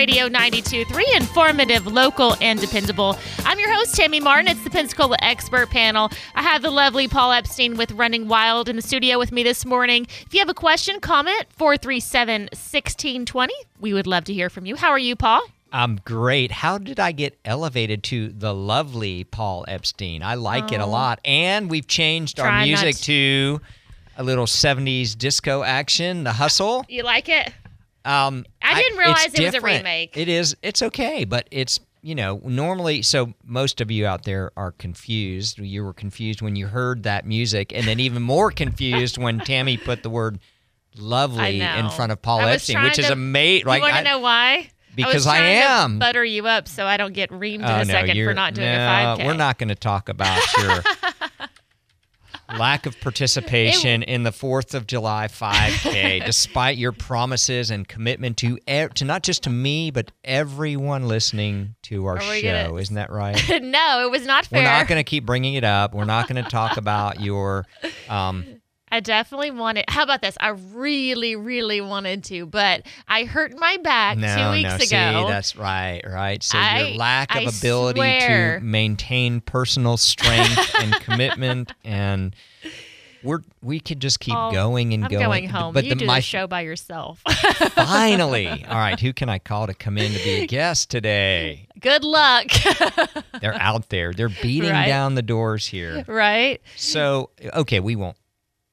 Radio 92.3, informative, local, and dependable. I'm your host, Tammy Martin. It's the Pensacola Expert Panel. I have the lovely Paul Epstein with Running Wild in the studio with me this morning. If you have a question, comment 437 1620. We would love to hear from you. How are you, Paul? I'm great. How did I get elevated to the lovely Paul Epstein? I like it a oh. lot. And we've changed Try our music to- to a little 70s disco action, the hustle. You like it? Um, I didn't realize it's it was a remake. It is. It's okay, but it's you know normally. So most of you out there are confused. You were confused when you heard that music, and then even more confused when Tammy put the word "lovely" in front of Paul I Epstein, which is to- amazing. Like you want I- to know why? because I, I am. to butter you up so I don't get reamed in Oh, a no, second for not doing no, a 5K. We're not going to talk about your lack of participation in the Fourth of July 5K, despite your promises and commitment to to not just to me but everyone listening to our show. gonna- Isn't that right? no, it was not fair. We're not going to keep bringing it up. We're not going to talk about your. Um, I definitely wanted. How about this? I really, really wanted to, but I hurt my back no, two weeks no, ago. see, that's right, right. So I- your lack of I ability swear. to maintain personal strength and commitment, and we're we could just keep Oh, going and I'm going. going home. But you the, do my the show by yourself. finally, all right. Who can I call to come in to be a guest today? Good luck. They're out there. They're beating Right. down the doors here. right? So okay, we won't.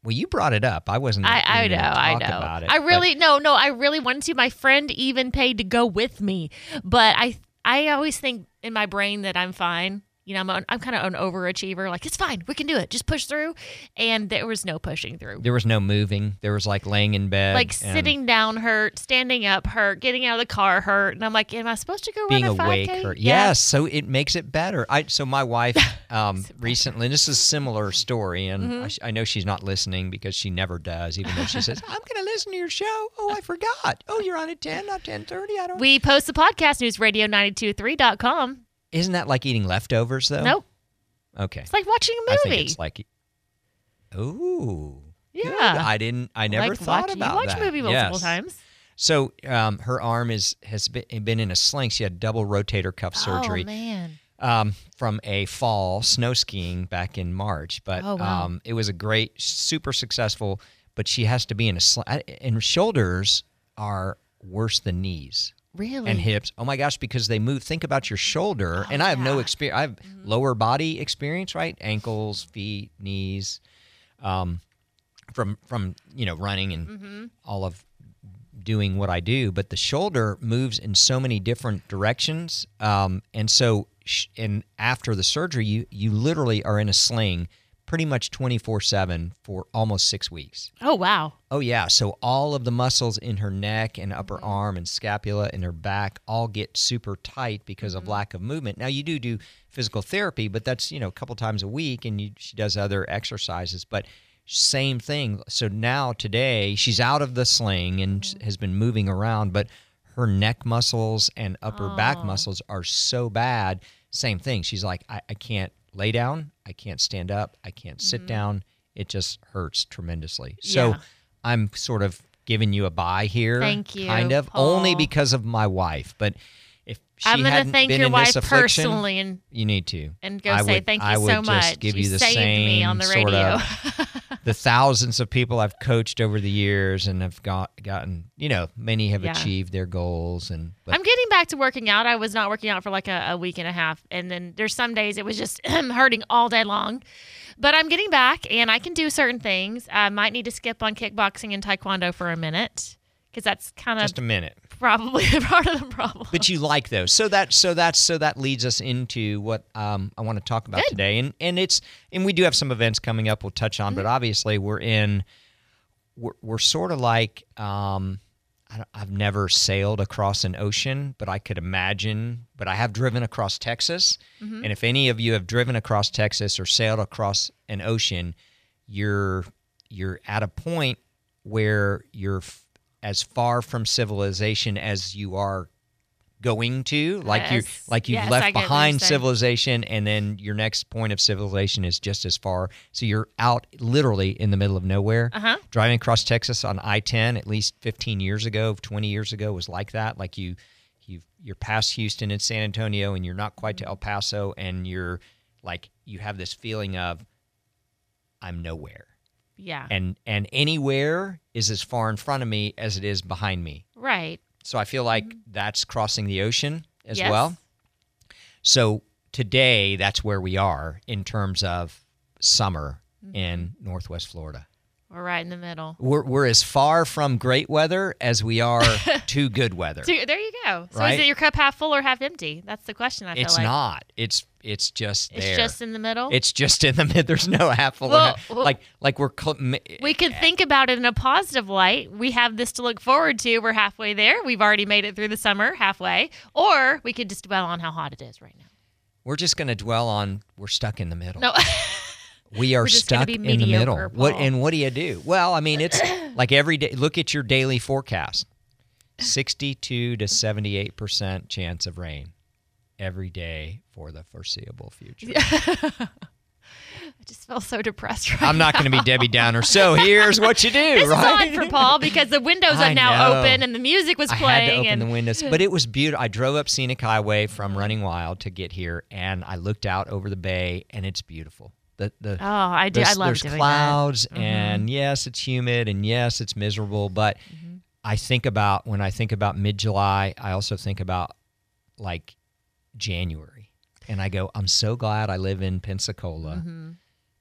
Well, you brought it up. I wasn't. I, I know, I know. About it, I but- really no, no. I really wanted to. My friend even paid to go with me, but I, I always think in my brain that I'm fine. You know, I'm, an, I'm kind of an overachiever. Like it's fine, we can do it. Just push through. And there was no pushing through. there was no moving. There was like laying in bed, like sitting down hurt, standing up hurt, getting out of the car hurt, and I'm like, am I supposed to go being run a 5K? awake. Hurt. Yeah. Yes, so it makes it better. I so my wife um, recently. And this is a similar story, and Mm-hmm. I, I know she's not listening because she never does, even though she says, "I'm going to listen to your show." Oh, I forgot. Oh, you're on at ten, not ten thirty. I don't. We post the podcast newsradio923.com. Isn't that like eating leftovers though? Nope, Okay. it's like watching a movie. I think it's like. Ooh. good. Yeah. I didn't. I never like thought watch, about you watch that. a movie multiple Yes. times. So um, her arm is has been, been in a sling. She had double rotator cuff surgery. Oh man. um, from a fall snow skiing back in March. But Oh, wow. um, it was a great, super successful. But she has to be in a sl- and shoulders are worse than knees Really? and hips. Oh my gosh, because they move. Think about your shoulder, and I have no Oh, yeah. Mm-hmm. experience. I have lower body experience, right? Ankles, feet, knees, um, from from you know running and Mm-hmm. all of doing what I do, but the shoulder moves in so many different directions, um, and so sh- and after the surgery, you you literally are in a sling, pretty much twenty four seven for almost six weeks. Oh wow. Oh yeah, so all of the muscles in her neck and upper Mm-hmm. arm and scapula and her back all get super tight because Mm-hmm. of lack of movement. Now you do do physical therapy, but that's you know a couple times a week, and you, she does other exercises. But same thing. So now today she's out of the sling and Mm-hmm. has been moving around, but her neck muscles and upper back Oh. muscles are so bad. Same thing. She's like, I, I can't lay down, I can't stand up, I can't sit down. It just hurts tremendously. So Mm-hmm. Yeah. I'm sort of giving you a buy here. Thank you, Kind of only because of my wife, but if she I'm gonna hadn't thank been your wife personally and you need to and go I say would- thank you I would so just much. Give you you the saved same me on the sort radio. of the thousands of people I've coached over the years and have got gotten. You know, many have Yeah. achieved their goals, and but I'm getting back to working out. I was not working out for like a, a week and a half, and then there's some days it was just hurting all day long. But I'm getting back, and I can do certain things. I might need to skip on kickboxing and taekwondo for a minute because that's kind of just a minute. probably part of the problem. but you like those so that so that's so that leads us into what um, i want to talk about Good. today and and it's and we do have some events coming up we'll touch on but Mm-hmm. obviously we're in we're, we're sort of like um, I don't- I've never sailed across an ocean, but I could imagine. But I have driven across Texas, Mm-hmm. and if any of you have driven across Texas or sailed across an ocean, you're you're at a point where you're f- as far from civilization as you are going to like you like you've Yes, left behind civilization and then your next point of civilization is just as far. So you're out literally in the middle of nowhere. Uh huh. driving across Texas on I-10 at least 15 years ago, 20 years ago was like that. Like you, you you're past Houston and San Antonio, and you're not quite to El Paso, and you're like you have this feeling of I'm nowhere, Yeah. and and anywhere is as far in front of me as it is behind me. right. So I feel like mm-hmm. that's crossing the ocean as Yes. well. So today, that's where we are in terms of summer mm-hmm. in Northwest Florida. We're right in the middle. We're, we're as far from great weather as we are to good weather. So there you go. So Right? is it your cup half full or half empty? That's the question. I feel like. It's like not. It's it's just it's there. just in the middle. it's just in the mid. There's no half full. Well, half- well- like like we're cl- we could eh. think about it in a positive light. We have this to look forward to. We're halfway there. We've already made it through the summer halfway. Or we could just dwell on how hot it is right now. we're just going to dwell on we're stuck in the middle. No. we are we're just gonna stuck in the middle. What and what do you do? Well, I mean, it's like every day. Look at your daily forecast: sixty-two to seventy-eight percent chance of rain every day for the foreseeable future. I just feel so depressed right I'm not going to be Debbie Downer. So here's what you do, This right? is odd for Paul because the windows I are now know. open and the music was playing. I had to open and the windows, but it was beautiful. I drove up Scenic Highway from Running Wild to get here, and I looked out over the bay, and it's beautiful. The the oh, I do. I love there's doing Mm-hmm. clouds, and yes, it's humid, and yes, it's miserable. But Mm-hmm. I think about when I think about mid July, I also think about like January, and I go, I'm so glad I live in Pensacola Mm-hmm.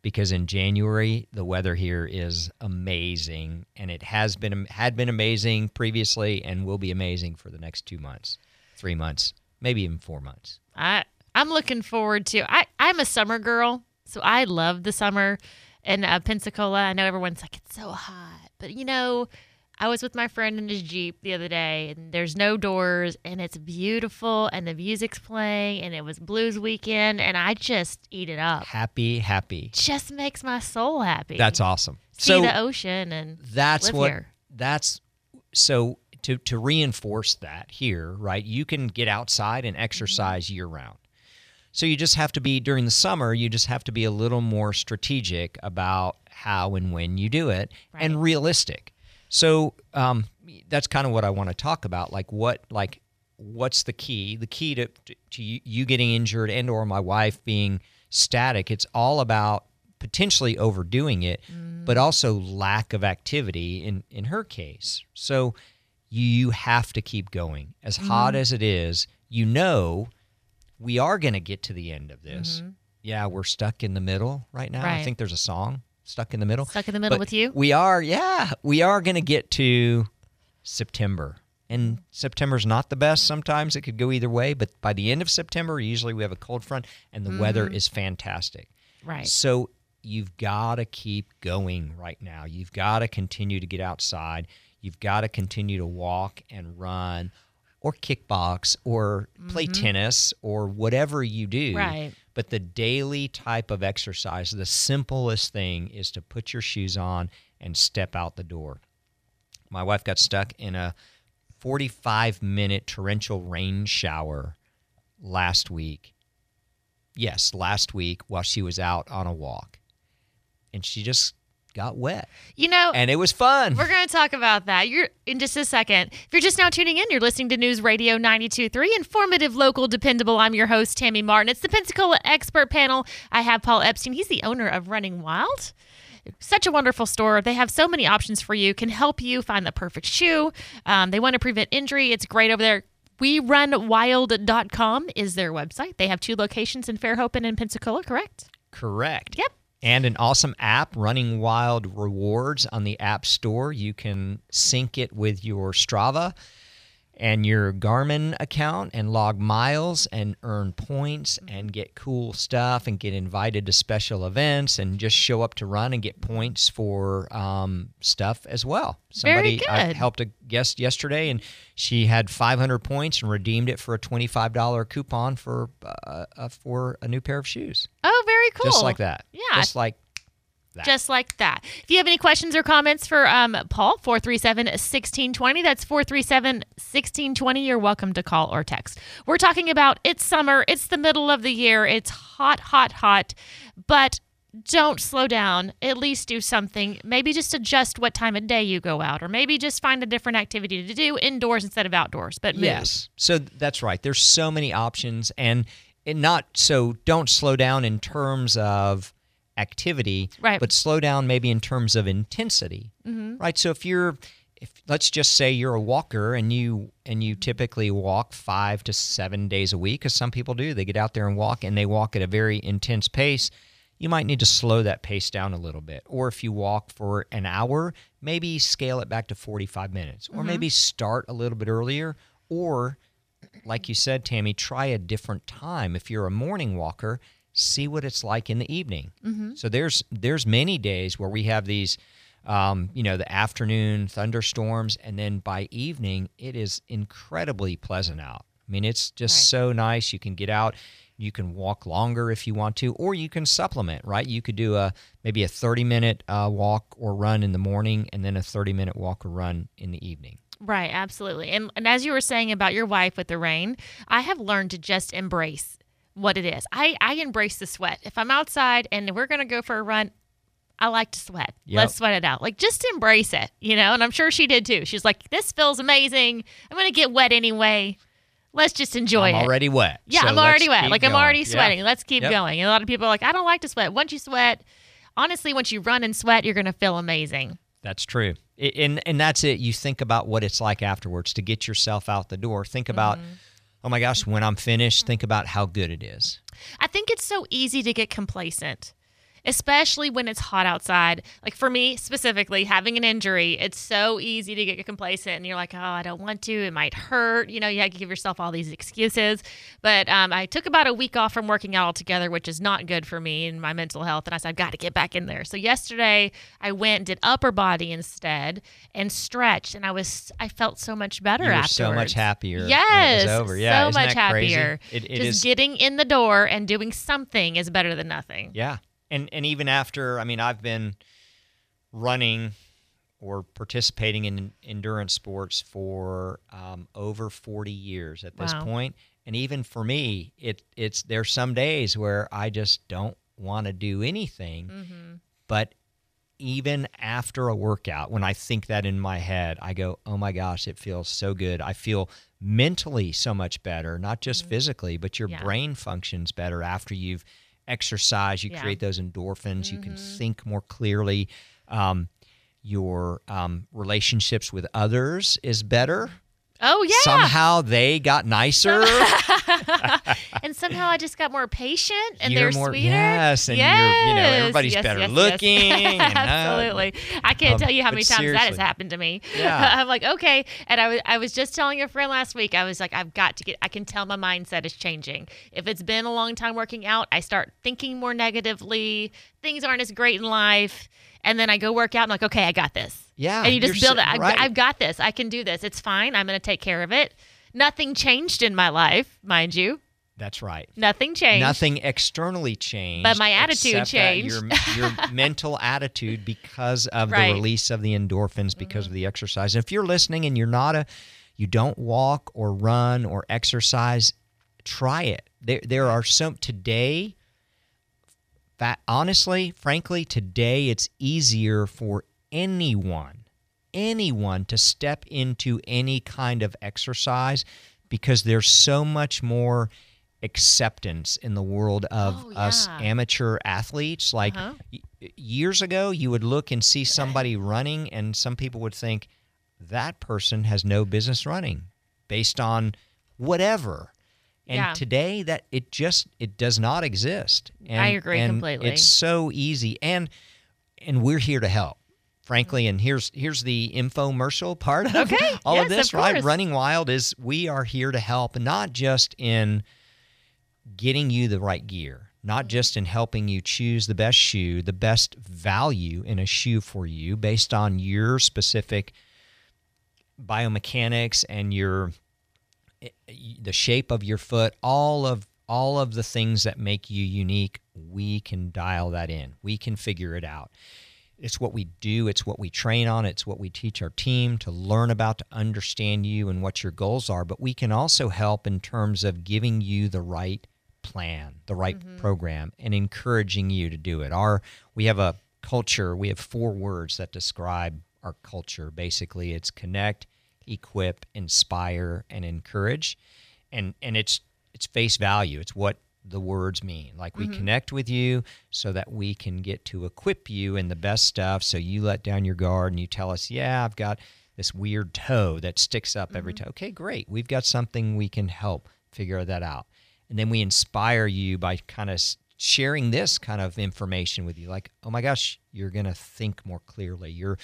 because in January the weather here is amazing, and it has been had been amazing previously, and will be amazing for the next two months, three months, maybe even four months. I I'm looking forward to. I I'm a summer girl, so I love the summer in uh, Pensacola. I know everyone's like it's so hot, but you know, I was with my friend in his jeep the other day, and there's no doors, and it's beautiful, and the music's playing, and it was blues weekend, and I just eat it up. Happy, happy. Just makes my soul happy. That's awesome. See so the ocean and that's what here. that's so to to reinforce that here right you can get outside Mm-hmm. and exercise year round so you just have to be during the summer you just have to be a little more strategic about how and when you do it and realistic. So um, that's kind of what i want to talk about like what like what's the key? The key to, to you you getting injured and or my wife being static it's all about potentially overdoing it but also lack of activity in in her case. So you have to keep going. As hot as it is you know we are going to get to the end of this. Mm-hmm. Yeah we're stuck in the middle right now. I think there's a song stuck in the middle. Stuck in the middle But with you? we are yeah we are going to get to september. And september's not the best. Sometimes it could go either way but by the end of september usually we have a cold front and the weather mm-hmm. is fantastic. Right. so you've got to keep going right now. You've got to continue to get outside. You've got to continue to walk and run or kickbox or play mm-hmm. tennis or whatever you do. Right. But the daily type of exercise, the simplest thing is to put your shoes on and step out the door. My wife got stuck in a 45 minute torrential rain shower last week. Yes, last week while she was out on a walk. And she just got wet. You know, And it was fun. We're going to talk about that. You're in just a second. If you're just now tuning in, you're listening to News Radio 92.3, informative, local, dependable. I'm your host, Tammy Martin. It's the Pensacola Expert Panel. I have Paul Epstein. He's the owner of Running Wild. Such a wonderful store. They have so many options for you. Can help you find the perfect shoe. Um, they want to prevent injury. It's great over there. We WeRunWild.com is their website. They have two locations in Fairhope and in Pensacola, correct? Correct. Yep. And an awesome app, Running Wild Rewards on the App Store. You can sync it with your Strava and your Garmin account and log miles and earn points and get cool stuff and get invited to special events and just show up to run and get points for um, stuff as well. Very Somebody I helped a guest yesterday and she had 500 points and redeemed it for a $25 coupon for uh, uh, for a new pair of shoes very cool. just like that. Yeah. Just like that. Just like that. If you have any questions or comments for um, Paul, 437 1620. That's 437 1620. You're welcome to call or text. We're talking about it's summer, it's the middle of the year, it's hot, hot, hot, but don't slow down. At least do something. Maybe just adjust what time of day you go out, or maybe just find a different activity to do indoors instead of outdoors. But move. Yes. So that's right. There's so many options and and not so don't slow down in terms of activity, Right. but slow down maybe in terms of intensity. Mm-hmm. Right? So if you're if let's just say you're a walker and you and you typically walk 5 to 7 days a week cuz some people do. They get out there and walk and they walk at a very intense pace. You might need to slow that pace down a little bit. Or if you walk for an hour, maybe scale it back to 45 minutes. Or maybe start a little bit earlier or like you said, Tammy, try a different time. If you're a morning walker, see what it's like in the evening. So there's there's many days where we have these, um, you know, the afternoon thunderstorms, and then by evening it is incredibly pleasant out. I mean, it's just Right. so nice. You can get out. You can walk longer if you want to, or you can supplement. Right? You could do a maybe a 30 minute uh, walk or run in the morning, and then a 30 minute walk or run in the evening. Right, absolutely. And, and as you were saying about your wife with the rain, I have learned to just embrace what it is. I, I embrace the sweat. If I'm outside and we're going to go for a run, I like to sweat. Yep. Let's sweat it out. Like just embrace it, you know? And I'm sure she did too. She's like, this feels amazing. I'm going to get wet anyway. Let's just enjoy I'm it. already wet. Yeah, so I'm already wet. Like I'm going. already Yeah. sweating. Let's keep Yep. going. And a lot of people are like, I don't like to sweat. Once you sweat, honestly, once you run and sweat, you're going to feel amazing. That's true. And and that's it. You think about what it's like afterwards to get yourself out the door. Think about, Mm-hmm. oh my gosh, when I'm finished, think about how good it is. I think it's so easy to get complacent, especially when it's hot outside. Like for me specifically, having an injury, it's so easy to get complacent and you're like, oh, I don't want to. It might hurt. You know, you have to give yourself all these excuses. But um, I took about a week off from working out altogether, which is not good for me and my mental health. And I said, I've got to get back in there. So yesterday I went and did upper body instead and stretched. And I was, I felt so much better You were afterwards. so much happier. Yes. it was over. Yeah, So isn't much that crazy? happier. It, it Just is- getting in the door and doing something is better than nothing. Yeah, and and even after, I mean, I've been running or participating in endurance sports for um, over 40 years at this Wow. point. and even for me it it's there's some days where i just don't want to do anything Mm-hmm. but even after a workout when i think that in my head i go oh my gosh it feels so good i feel mentally so much better not just physically but your Mm-hmm. Yeah. brain functions better after you've exercised you Yeah. create those endorphins you can Mhm. think more clearly um, your um, relationships with others is better Oh yeah. somehow they got nicer and somehow I just got more patient and You're they're more- sweeter. yes, and you're- you know, Yes, everybody's yes, better yes, yes. looking and, uh, Absolutely. I can't um, tell you how many times that has happened to me. Yeah. I'm like, okay. And I was, I was just telling a friend last week, I was like, I've got to get, I can tell my mindset is changing. If it's been a long time working out, I start thinking more negatively. Things aren't as great in life. And then I go work out. I'm like, okay, I got this. yeah and you just build it. I've, right. I've got this. I can do this. It's fine. I'm going to take care of it. Nothing changed in my life, mind you. that's right Nothing changed. Nothing externally changed, But my attitude changed. Your, your mental attitude because of Right. Mm-hmm. the release of the endorphins, because of the exercise. And if you're listening and you're not a, you don't walk or run or exercise, try it. There, there are some today. Fa honestly, frankly, today it's easier for anyone, anyone to step into any kind of exercise because there's so much more acceptance in the world of Oh, us amateur athletes. Like Uh-huh. y- years ago, you would look and see somebody running, and some people would think that person has no business running based on whatever. And Yeah. today, that it just it does not exist. And, I agree completely. It's so easy, and and we're here to help. Frankly, and here's here's the infomercial part of Okay. all Yes, of this, of right? Running Wild is we are here to help, not just in getting you the right gear, not just in helping you choose the best shoe, the best value in a shoe for you based on your specific biomechanics and your the shape of your foot, all of all of the things that make you unique. we can dial that in. We can figure it out. It's what we do, it's what we train on, it's what we teach our team to learn about, to understand you and what your goals are. But we can also help in terms of giving you the right plan, the right mm-hmm. program, and encouraging you to do it. Our we have a culture, we have four words that describe our culture. Basically, it's connect, equip, inspire, and encourage. And and it's it's face value. It's what the words mean. Like we mm-hmm. connect with you so that we can get to equip you in the best stuff. So you let down your guard and you tell us, yeah, I've got this weird toe that sticks up mm-hmm. every time. Okay, great. We've got something we can help figure that out. And then we inspire you by kind of sharing this kind of information with you like, oh my gosh, you're going to think more clearly. You're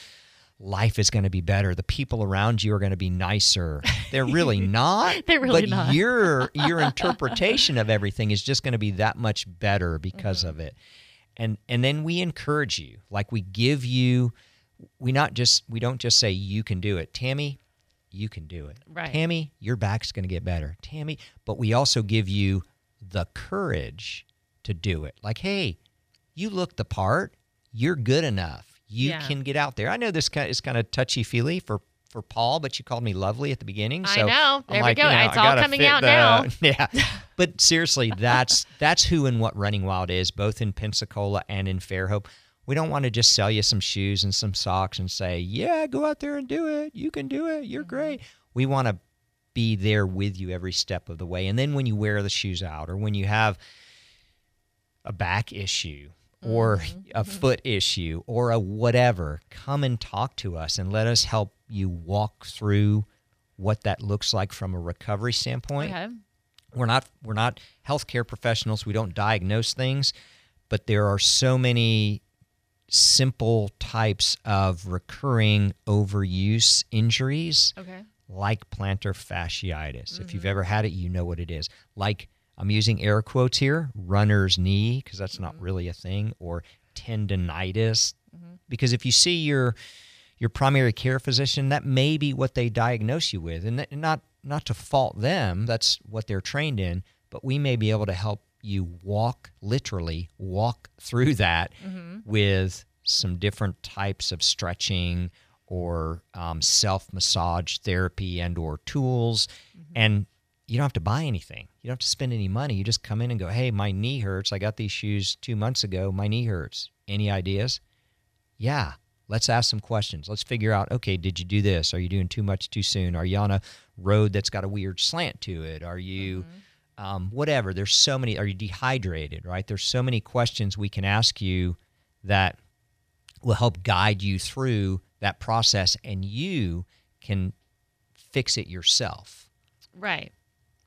life is going to be better. The people around you are going to be nicer. They're really not. They're really but not. your your interpretation of everything is just going to be that much better because mm-hmm. of it. And and then we encourage you. Like we give you we not just we don't just say you can do it. Tammy, you can do it. Right. Tammy, your back's going to get better. Tammy, but we also give you the courage to do it. Like, hey, you look the part. You're good enough you yeah. can get out there. I know this is kind of touchy feely for for Paul, but you called me lovely at the beginning. So I know. There I'm we like, go. You know, it's all coming out the, now. Yeah. but seriously, that's that's who and what Running Wild is, both in Pensacola and in Fairhope. We don't want to just sell you some shoes and some socks and say, "Yeah, go out there and do it. You can do it. You're mm-hmm. great." We want to be there with you every step of the way. And then when you wear the shoes out or when you have a back issue or mm-hmm. a foot issue or a whatever, come and talk to us and let us help you walk through what that looks like from a recovery standpoint. Okay. We're not we're not healthcare professionals. We don't diagnose things, but there are so many simple types of recurring overuse injuries. Okay. Like plantar fasciitis. Mm-hmm. If you've mm-hmm. ever had it, you know what it is. Like I'm using air quotes here, runner's knee, because that's mm-hmm. not really a thing, or tendonitis. Mm-hmm. Because if you see your your primary care physician, that may be what they diagnose you with, and not not to fault them. That's what they're trained in, but we may be able to help you walk literally walk through that mm-hmm. with some different types of stretching or um, self massage therapy and or tools, mm-hmm. and you don't have to buy anything. You don't have to spend any money. You just come in and go, hey, my knee hurts. I got these shoes two months ago. My knee hurts. Any ideas? Yeah. Let's ask some questions. Let's figure out okay, did you do this? Are you doing too much too soon? Are you on a road that's got a weird slant to it? Are you. Mm-hmm. Um, whatever. There's so many. Are you dehydrated? Right. There's so many questions we can ask you that will help guide you through that process, and you can fix it yourself. Right.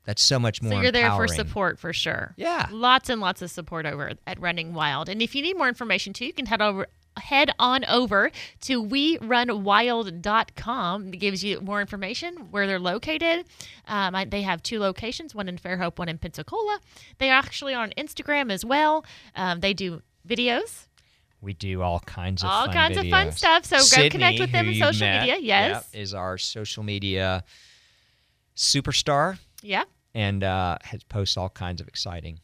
That's so much more. So you're empowering. there for support for sure. Yeah. Lots and lots of support over at Running Wild. And if you need more information too, you can head over head on over to werunwild.com. It gives you more information where they're located. Um, I, they have two locations, one in Fairhope, one in Pensacola. They actually are actually on Instagram as well. Um, they do videos. We do all kinds of all kinds videos. of fun stuff. So Sydney, go connect with them on social met, media. Yes, yep, is our social media superstar. Yeah and uh, has posts all kinds of exciting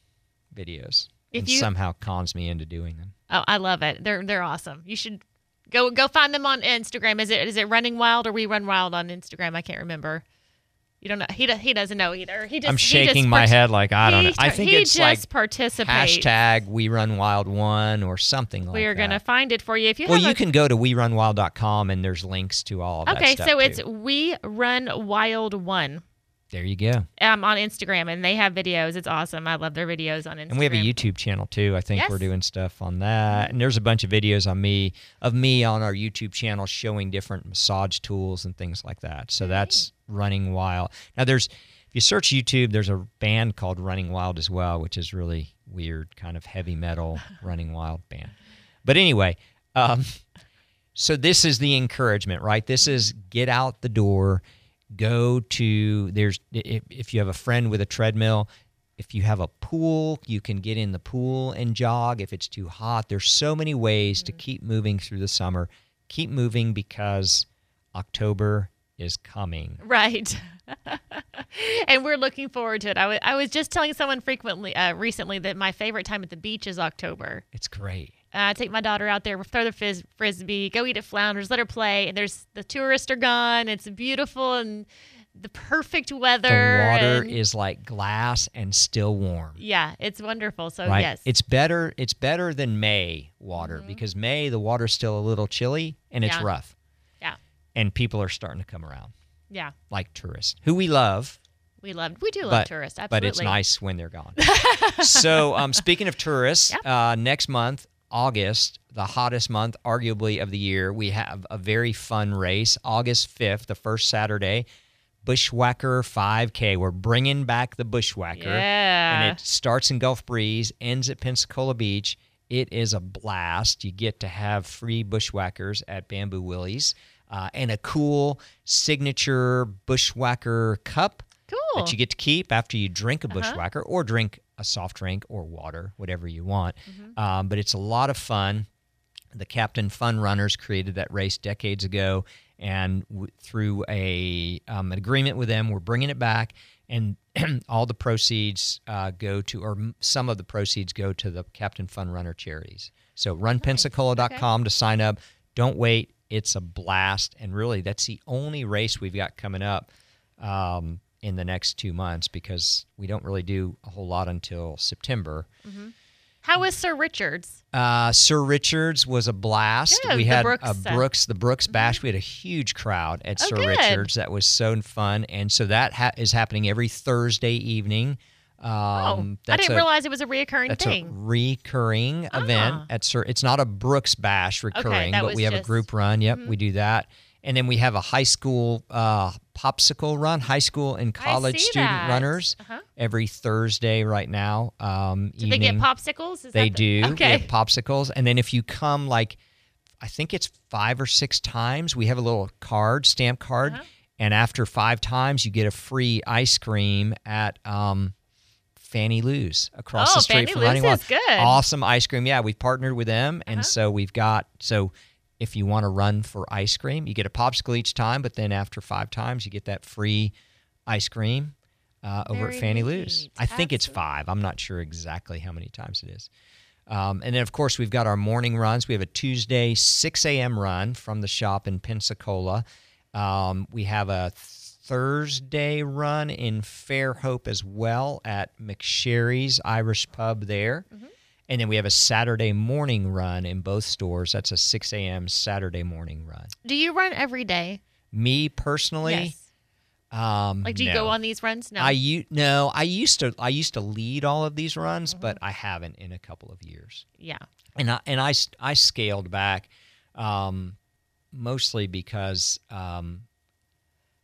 videos. If and you, somehow cons me into doing them. Oh, I love it. They're they're awesome. You should go go find them on Instagram. Is it is it Running Wild or We Run Wild on Instagram? I can't remember. You don't know. He he doesn't know either. He just I'm shaking just my head like I don't know. I think it's like participates. hashtag We Run Wild One or something like that. We are gonna find it for you if you. Well, you a- can go to WeRunWild.com and there's links to all of. Okay, so too. it's We Run Wild One. There you go. Um, on Instagram, and they have videos. It's awesome. I love their videos on Instagram. And we have a YouTube channel too. I think yes. we're doing stuff on that. And there's a bunch of videos on me of me on our YouTube channel showing different massage tools and things like that. So that's Running Wild. Now there's if you search YouTube, there's a band called Running Wild as well, which is really weird, kind of heavy metal Running Wild band. But anyway, um, so this is the encouragement, right? This is get out the door go to there's if, if you have a friend with a treadmill if you have a pool you can get in the pool and jog if it's too hot there's so many ways mm-hmm. to keep moving through the summer keep moving because october is coming right and we're looking forward to it. I wa- I was just telling someone frequently uh, recently that my favorite time at the beach is October. It's great. Uh, I take my daughter out there, throw the fizz- frisbee, go eat at Flounders, let her play. And there's the tourists are gone. It's beautiful and the perfect weather. The water and- is like glass and still warm. yeah, it's wonderful. So right? yes, It's better. It's better than May water because May the water's still a little chilly and it's Mm-hmm. Yeah. rough. Yeah. And people are starting to come around, yeah, like tourists who we love, we love we do love but tourists. Absolutely, but it's nice when they're gone. so, um, speaking of tourists, uh, next month, August, the hottest month arguably of the year, we have a very fun race. August fifth, the first Saturday, Bushwhacker 5K. We're bringing back the Bushwhacker. Yeah. And it starts in Gulf Breeze, ends at Pensacola Beach. It is a blast. You get to have free bushwhackers at Bamboo Willie's uh, and a cool signature bushwhacker cup Cool. that you get to keep after you drink a bushwhacker or drink a soft drink or water, whatever you want. Um, but it's a lot of fun. The Captain Fun Runners created that race decades ago, and w- through a um, an agreement with them, we're bringing it back, and all the proceeds uh, go to, or m- some of the proceeds go to the Captain Fun Runner charities. So runpensacola.com to sign up. Don't wait; it's a blast, and really, that's the only race we've got coming up um, in the next two months because we don't really do a whole lot until September. How was Sir Richards? Uh, Sir Richards was a blast. Yeah, we had Brooks, a Mm-hmm. Brooks, the Brooks Bash. We had a huge crowd at Oh, Sir good. Richards. That was so fun, and so that ha- is happening every Thursday evening. Um, oh, I didn't a, realize it was a reoccurring that's thing. a recurring event Ah. at Sir. It's not a Brooks Bash recurring, that but we have a group run. Yep, we do that, and then we have a high school uh, popsicle run, high school and college student that. runners Uh-huh. every Thursday right now. Um, Did they get popsicles? Is They the- do. Okay. have popsicles, and then if you come like, I think it's five or six times, we have a little card, stamp card, Uh-huh. and after five times, you get a free ice cream at um, Fanny Lou's across Oh, the street Fanny from Running good. Awesome ice cream. Yeah, we've partnered with them, and Uh-huh. so we've got so. If you want to run for ice cream, you get a popsicle each time, but then after five times, you get that free ice cream uh, over Very at Fanny Lou's. I think it's five. I'm not sure exactly how many times it is. Um, and then, of course, we've got our morning runs. We have a Tuesday 6 a.m. run from the shop in Pensacola. Um, we have a Thursday run in Fairhope as well at McSharry's Irish Pub there. Mm-hmm. And then we have a Saturday morning run in both stores. That's a 6 a.m. Saturday morning run. Do you run every day? Me personally, yes. um, Like, do you no. go on these runs? No. I u- no, I used to I used to lead all of these runs, but Mm-hmm. I haven't in a couple of years. yeah. And I and I I scaled back, um, mostly because um,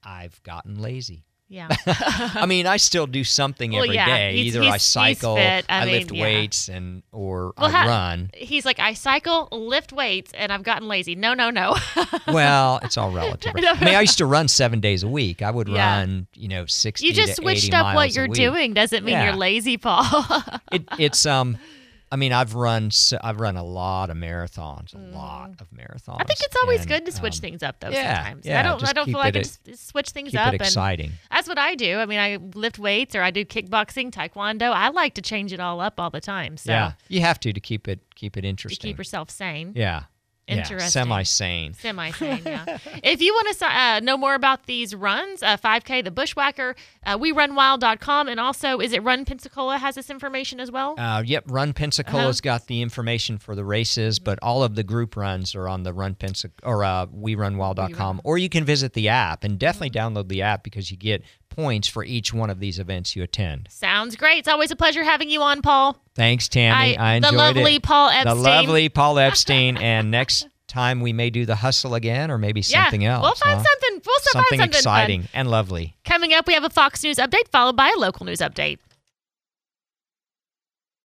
I've gotten lazy. Yeah. I mean, I still do something Well, every day. yeah, he's- Either he's- I cycle, fit. I mean, lift yeah. weights, and or Well, I ha- run. He's like, I cycle, lift weights, and I've gotten lazy. No, no, no. Well, it's all relative. No. I mean, I used to run seven days a week. I would Yeah. run, you know, sixty. you just switched 80 up what you're doing doesn't mean you're lazy, Paul. it, it's um I mean I've run I've run a lot of marathons a lot of marathons Mm. I think it's always and, good to switch um, things up though yeah, sometimes. yeah, I don't I don't feel like I just switch things keep up it and exciting that's what I do. I mean I lift weights or I do kickboxing, taekwondo. I like to change it all up all the time. So yeah you have to to keep it keep it interesting. to interesting keep yourself sane. yeah Interesting. yeah semi sane Semi sane, yeah. if you want to uh, know more about these runs, uh, 5K, the Bushwhacker, uh, werunwild.com, and also, is it Run Pensacola has this information as well? uh, yep Run Pensacola's Uh-huh. got the information for the races but all of the group runs are on the Run Pensac or uh, werunwild.com or you can visit the app and definitely Mm-hmm. download the app because you get points for each one of these events you attend Sounds great. It's always a pleasure having you on, Paul. Thanks, Tammy. I, I- enjoyed the lovely it. Paul Epstein. The lovely Paul Epstein. and next time we may do the hustle again, or maybe something yeah, else. We'll find huh? something. We'll something find something exciting Fun. and lovely. Coming up, we have a Fox News update followed by a local news update.